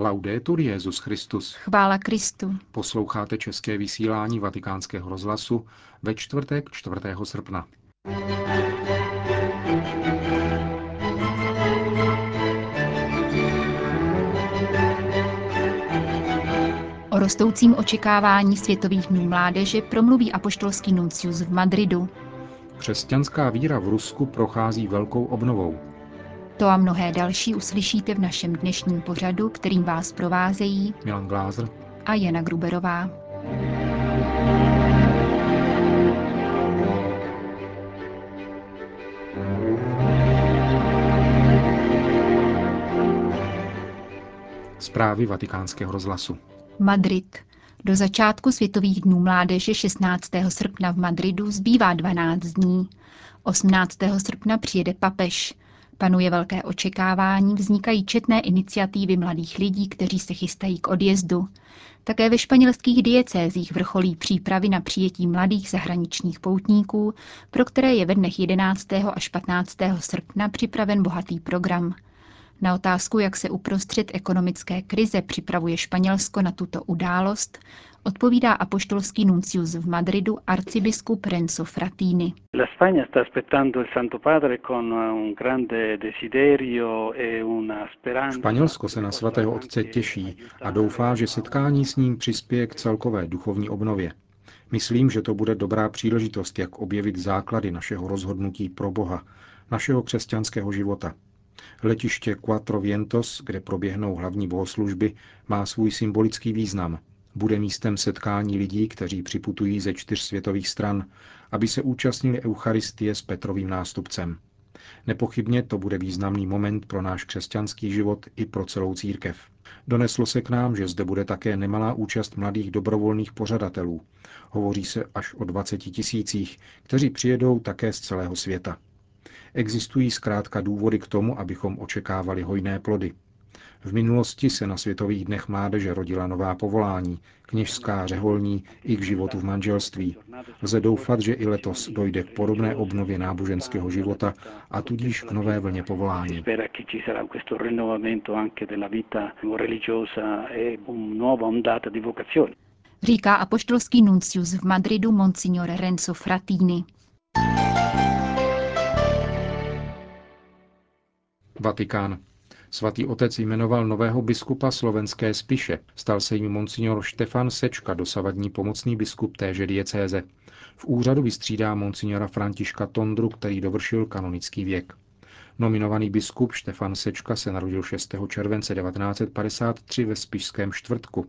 Laudetur Jezus Christus. Chvála Kristu. Posloucháte české vysílání Vatikánského rozhlasu ve čtvrtek 4. srpna. O rostoucím očekávání Světových dnů mládeže promluví apoštolský nuncius v Madridu. Křesťanská víra v Rusku prochází velkou obnovou. To a mnohé další uslyšíte v našem dnešním pořadu, kterým vás provázejí Milan Glázer a Jana Gruberová. Zprávy vatikánského rozhlasu. Madrid. Do začátku Světových dnů mládeže 16. srpna v Madridu zbývá 12 dní. 18. srpna přijede papež. Panuje velké očekávání, vznikají četné iniciativy mladých lidí, kteří se chystají k odjezdu. Také ve španělských diecézích vrcholí přípravy na přijetí mladých zahraničních poutníků, pro které je ve dnech 11. až 15. srpna připraven bohatý program. Na otázku, jak se uprostřed ekonomické krize připravuje Španělsko na tuto událost, odpovídá apoštolský nuncius v Madridu arcibiskup Renzo Fratini. Španělsko se na svatého otce těší a doufá, že setkání s ním přispěje k celkové duchovní obnově. Myslím, že to bude dobrá příležitost, jak objevit základy našeho rozhodnutí pro Boha, našeho křesťanského života. Letiště Quattro Vientos, kde proběhnou hlavní bohoslužby, má svůj symbolický význam. Bude místem setkání lidí, kteří připutují ze čtyř světových stran, aby se účastnili Eucharistie s Petrovým nástupcem. Nepochybně to bude významný moment pro náš křesťanský život i pro celou církev. Doneslo se k nám, že zde bude také nemalá účast mladých dobrovolných pořadatelů. Hovoří se až o 20 tisících, kteří přijedou také z celého světa. Existují zkrátka důvody k tomu, abychom očekávali hojné plody. V minulosti se na Světových dnech mládeže rodila nová povolání, kněžská, řeholní i k životu v manželství. Lze doufat, že i letos dojde k podobné obnově náboženského života a tudíž k nové vlně povolání. Říká apoštolský nuncius v Madridu Monsignor Renzo Fratini. Vatikán. Svatý otec jmenoval nového biskupa slovenské Spiše. Stal se jim monsignor Štefan Sečka, dosavadní pomocný biskup téže diecéze. V úřadu vystřídá monsignora Františka Tondru, který dovršil kanonický věk. Nominovaný biskup Štefan Sečka se narodil 6. července 1953 ve Spišském čtvrtku.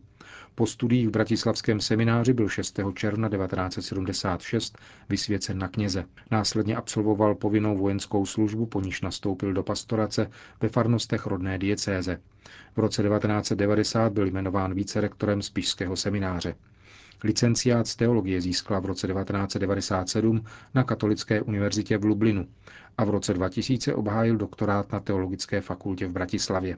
Po studiích v Bratislavském semináři byl 6. června 1976 vysvěcen na kněze. Následně absolvoval povinnou vojenskou službu, po níž nastoupil do pastorace ve farnostech rodné diecéze. V roce 1990 byl jmenován vícerektorem Spišského semináře. Licenciát z teologie získala v roce 1997 na Katolické univerzitě v Lublinu a v roce 2000 obhájil doktorát na Teologické fakultě v Bratislavě.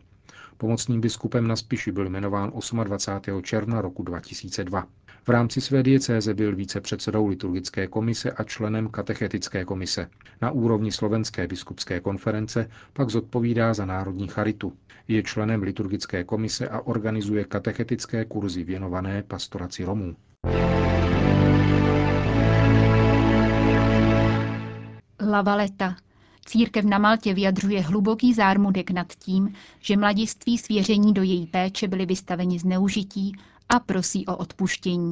Pomocným biskupem na Spiši byl jmenován 28. června roku 2002. V rámci své diecéze byl vícepředsedou liturgické komise a členem katechetické komise. Na úrovni Slovenské biskupské konference pak zodpovídá za národní charitu. Je členem liturgické komise a organizuje katechetické kurzy věnované pastoraci Romů. Lavaleta. Církev na Maltě vyjadřuje hluboký zármudek nad tím, že mladiství svěření do její péče byli vystaveni zneužití a prosí o odpuštění.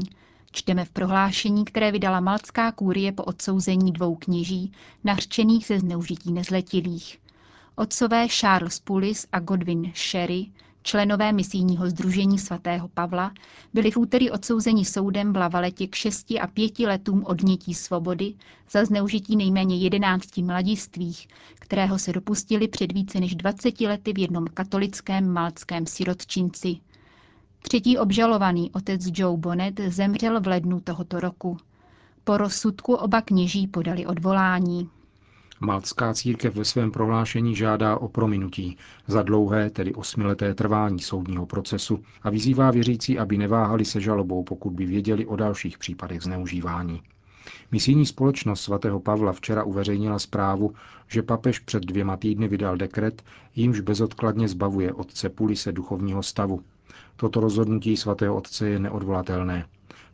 Čteme v prohlášení, které vydala maltská kůrie po odsouzení dvou kněží, nařčených ze zneužití nezletilých. Otcové Charles Pulis a Godwin Sherry Členové misijního združení svatého Pavla byli v úterý odsouzeni soudem v Lavaletě k 6 a 5 letům odnětí svobody za zneužití nejméně 11 mladistvých, kterého se dopustili před více než 20 lety v jednom katolickém malckém sirotčinci. Třetí obžalovaný otec Joe Bonnet zemřel v lednu tohoto roku. Po rozsudku oba kněží podali odvolání. Maltská církev ve svém prohlášení žádá o prominutí za dlouhé, tedy osmileté trvání soudního procesu a vyzývá věřící, aby neváhali se žalobou, pokud by věděli o dalších případech zneužívání. Misijní společnost svatého Pavla včera uveřejnila zprávu, že papež před dvěma týdny vydal dekret, jímž bezodkladně zbavuje otce Pulise duchovního stavu. Toto rozhodnutí svatého otce je neodvolatelné.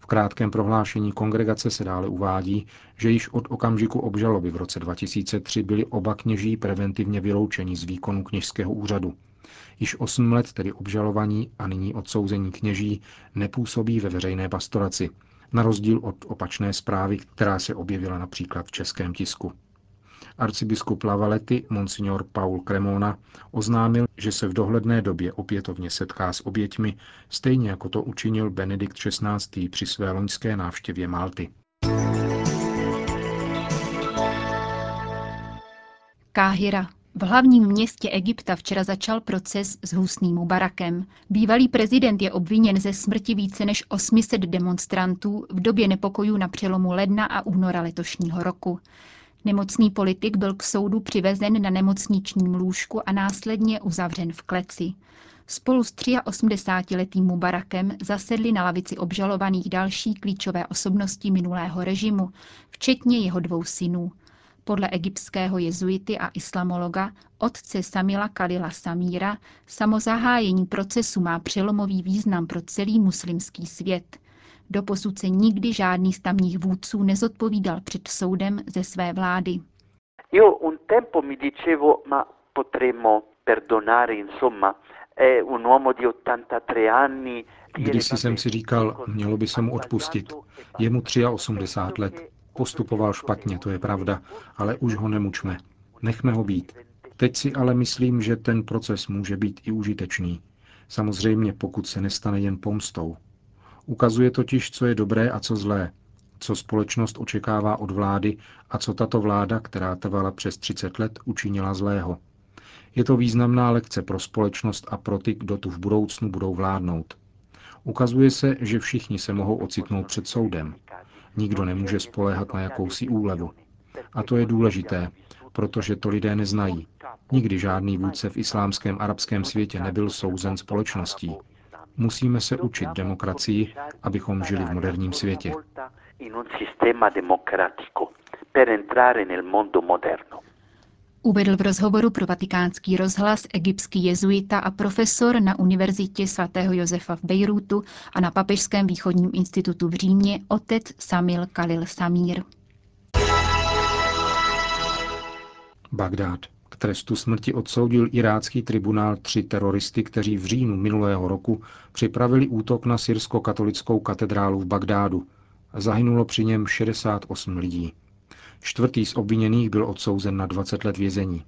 V krátkém prohlášení kongregace se dále uvádí, že již od okamžiku obžaloby v roce 2003 byli oba kněží preventivně vyloučeni z výkonu kněžského úřadu. Již osm let tedy obžalovaní a nyní odsouzení kněží nepůsobí ve veřejné pastoraci, na rozdíl od opačné zprávy, která se objevila například v českém tisku. Arcibiskup Lavalety, monsignor Paul Cremona, oznámil, že se v dohledné době opětovně setká s oběťmi, stejně jako to učinil Benedikt XVI. při své loňské návštěvě Malty. Káhira. V hlavním městě Egypta včera začal proces s Husným Mubarakem. Bývalý prezident je obviněn ze smrti více než 800 demonstrantů v době nepokojů na přelomu ledna a února letošního roku. Nemocný politik byl k soudu přivezen na nemocničním lůžku a následně uzavřen v kleci. Spolu s 83-letým Mubarakem zasedli na lavici obžalovaných další klíčové osobnosti minulého režimu, včetně jeho dvou synů. Podle egyptského jezuity a islamologa otce Samila Kalila Samíra samozahájení procesu má přelomový význam pro celý muslimský svět. Doposud se nikdy žádný z tamních vůdců nezodpovídal před soudem ze své vlády. Io un tempo mi dicevo, ma potremmo perdonare, insomma, è un uomo di 83 anni. Když jsem si říkal, mělo by se mu odpustit. Je mu 83 let. Postupoval špatně, to je pravda, ale už ho nemučme. Nechme ho být. Teď si ale myslím, že ten proces může být i užitečný. Samozřejmě, pokud se nestane jen pomstou. Ukazuje totiž, co je dobré a co zlé, co společnost očekává od vlády a co tato vláda, která trvala přes 30 let, učinila zlého. Je to významná lekce pro společnost a pro ty, kdo tu v budoucnu budou vládnout. Ukazuje se, že všichni se mohou ocitnout před soudem. Nikdo nemůže spoléhat na jakousi úlevu. A to je důležité, protože to lidé neznají. Nikdy žádný vůdce v islámském arabském světě nebyl souzen společností. Musíme se učit demokracii, abychom žili v moderním světě. Uvedl v rozhovoru pro vatikánský rozhlas egyptský jezuita a profesor na Univerzitě svatého Josefa v Bejrútu a na Papežském východním institutu v Římě otec Samil Kalil Samír. Bagdád. K trestu smrti odsoudil irácký tribunál tři teroristy, kteří v říjnu minulého roku připravili útok na syrsko-katolickou katedrálu v Bagdádu. Zahynulo při něm 68 lidí. Čtvrtý z obviněných byl odsouzen na 20 let vězení.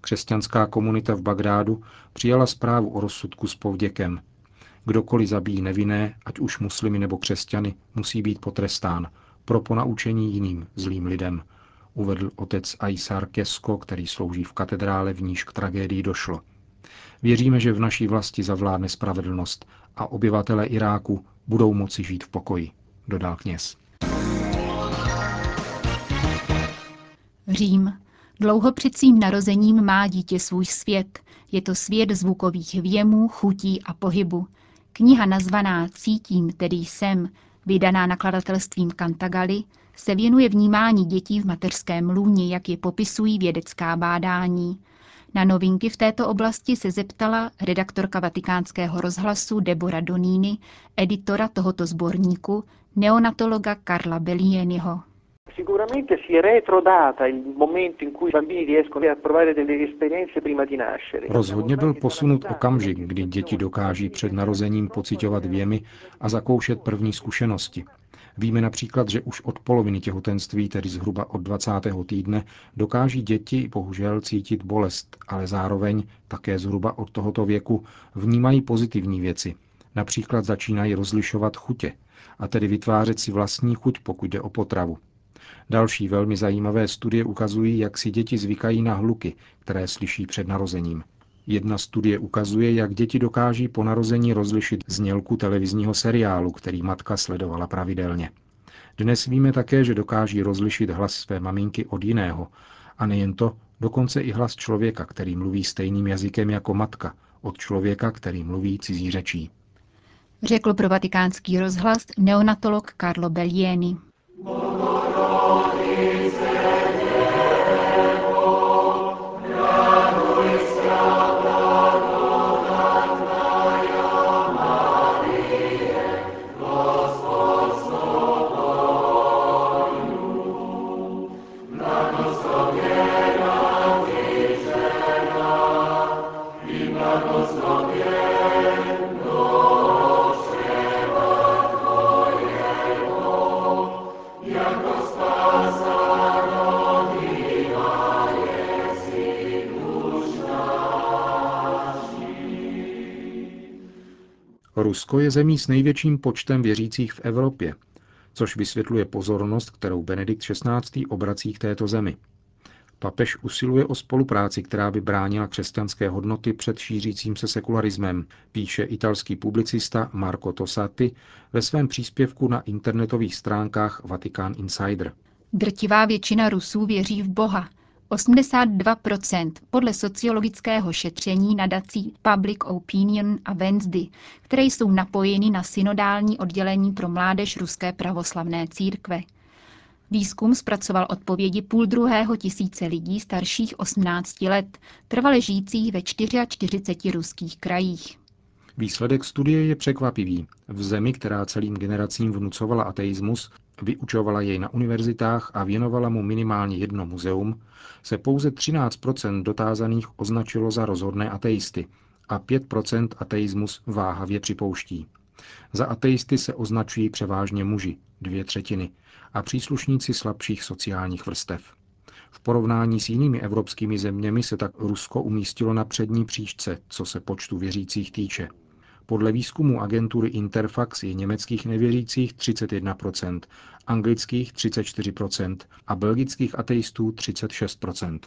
Křesťanská komunita v Bagdádu přijala zprávu o rozsudku s povděkem. Kdokoliv zabíjí nevinné, ať už muslimy nebo křesťany, musí být potrestán pro ponaučení jiným zlým lidem, uvedl otec Aisar Kesko, který slouží v katedrále, v níž k tragédii došlo. Věříme, že v naší vlasti zavládne spravedlnost a obyvatele Iráku budou moci žít v pokoji, dodal kněz. Řím. Dlouho před svým narozením má dítě svůj svět. Je to svět zvukových věmů, chutí a pohybu. Kniha nazvaná Cítím, tedy jsem, vydaná nakladatelstvím Cantagalli, se věnuje vnímání dětí v mateřském lůně, jak je popisují vědecká bádání. Na novinky v této oblasti se zeptala redaktorka vatikánského rozhlasu Debora Donini, editora tohoto sborníku, neonatologa Karla Bellieniho. Sicuramente si è retrodata il momento in cui i bambini riescono a provare delle esperienze prima di nascere. Rozhodně byl posunut okamžik, kdy děti dokáží před narozením pocitovat věmy a zakoušet první zkušenosti. Víme například, že už od poloviny těhotenství, tedy zhruba od 20. týdne, dokáží děti bohužel cítit bolest, ale zároveň také zhruba od tohoto věku vnímají pozitivní věci. Například začínají rozlišovat chutě, a tedy vytvářet si vlastní chuť, pokud jde o potravu. Další velmi zajímavé studie ukazují, jak si děti zvykají na hluky, které slyší před narozením. Jedna studie ukazuje, jak děti dokáží po narození rozlišit znělku televizního seriálu, který matka sledovala pravidelně. Dnes víme také, že dokáží rozlišit hlas své maminky od jiného. A nejen to, dokonce i hlas člověka, který mluví stejným jazykem jako matka, od člověka, který mluví cizí řečí. Řekl pro vatikánský rozhlas neonatolog Carlo Bellieni. Bohorodice, děvko, Rusko je zemí s největším počtem věřících v Evropě, což vysvětluje pozornost, kterou Benedikt XVI. obrací k této zemi. Papež usiluje o spolupráci, která by bránila křesťanské hodnoty před šířícím se sekularismem, píše italský publicista Marco Tosatti ve svém příspěvku na internetových stránkách Vatican Insider. Drtivá většina Rusů věří v Boha, 82% podle sociologického šetření nadací Public Opinion a Wednesday, které jsou napojeny na synodální oddělení pro mládež Ruské pravoslavné církve. Výzkum zpracoval odpovědi půl druhého tisíce lidí starších 18 let, trvale žijících ve 44 ruských krajích. Výsledek studie je překvapivý. V zemi, která celým generacím vnucovala ateismus, vyučovala jej na univerzitách a věnovala mu minimálně jedno muzeum, se pouze 13 dotázaných označilo za rozhodné ateisty a 5% ateismus váhavě připouští. Za ateisty se označují převážně muži, dvě třetiny, a příslušníci slabších sociálních vrstev. V porovnání s jinými evropskými zeměmi se tak Rusko umístilo na přední příčce, co se počtu věřících týče. Podle výzkumu agentury Interfax je německých nevěřících 31%, anglických 34% a belgických ateistů 36%.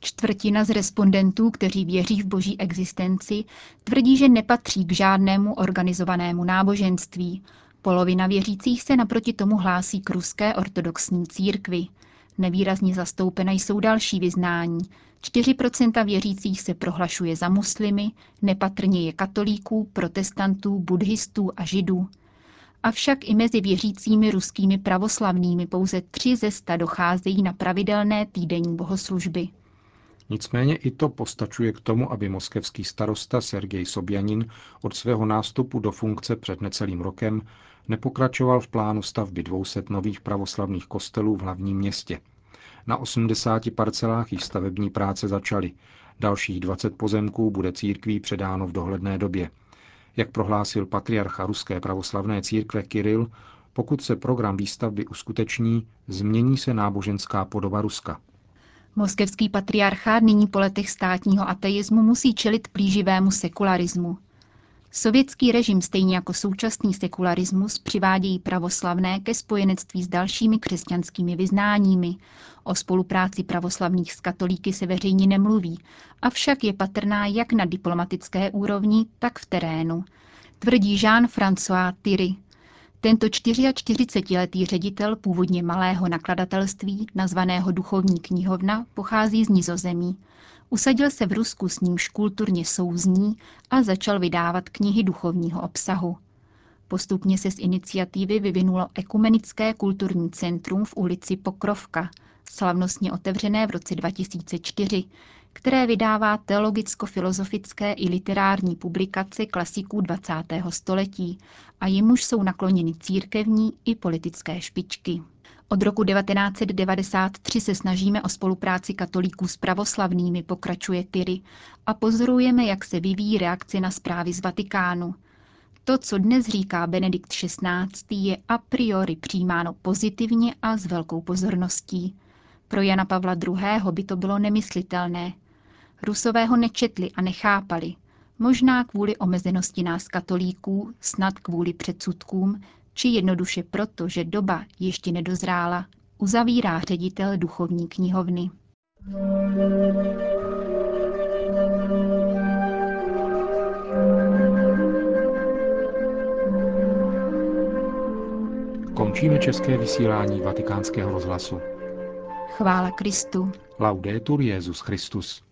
Čtvrtina z respondentů, kteří věří v boží existenci, tvrdí, že nepatří k žádnému organizovanému náboženství. Polovina věřících se naproti tomu hlásí k ruské ortodoxní církvi. Nevýrazně zastoupena jsou další vyznání. 4% věřících se prohlašuje za muslimy, nepatrně je katolíků, protestantů, buddhistů a židů. Avšak i mezi věřícími ruskými pravoslavnými pouze tři ze sta docházejí na pravidelné týdenní bohoslužby. Nicméně i to postačuje k tomu, aby moskevský starosta Sergej Sobjanin od svého nástupu do funkce před necelým rokem nepokračoval v plánu stavby 200 nových pravoslavných kostelů v hlavním městě. Na 80 parcelách již stavební práce začaly. Dalších 20 pozemků bude církví předáno v dohledné době. Jak prohlásil patriarcha Ruské pravoslavné církve Kiril, pokud se program výstavby uskuteční, změní se náboženská podoba Ruska. Moskevský patriarchát nyní po letech státního ateismu musí čelit plíživému sekularismu. Sovětský režim, stejně jako současný sekularismus, přivádějí pravoslavné ke spojenectví s dalšími křesťanskými vyznáními. O spolupráci pravoslavných s katolíky se veřejně nemluví, avšak je patrná jak na diplomatické úrovni, tak v terénu, tvrdí Jean-François Thierry. Tento 44-letý ředitel původně malého nakladatelství, nazvaného Duchovní knihovna, pochází z Nizozemí. Usadil se v Rusku s nímž kulturně souzní a začal vydávat knihy duchovního obsahu. Postupně se z iniciativy vyvinulo Ekumenické kulturní centrum v ulici Pokrovka, slavnostně otevřené v roce 2004, které vydává teologicko-filozofické i literární publikace klasiků 20. století a jimuž jsou nakloněny církevní i politické špičky. Od roku 1993 se snažíme o spolupráci katolíků s pravoslavnými, pokračuje Tyry, a pozorujeme, jak se vyvíjí reakce na zprávy z Vatikánu. To, co dnes říká Benedikt XVI., je a priori přijímáno pozitivně a s velkou pozorností. Pro Jana Pavla II. by to bylo nemyslitelné. Rusové ho nečetli a nechápali. Možná kvůli omezenosti nás katolíků, snad kvůli předsudkům, či jednoduše proto, že doba ještě nedozrála, uzavírá ředitel duchovní knihovny. Končíme české vysílání vatikánského rozhlasu. Chvála Kristu. Laudetur Jezus Christus.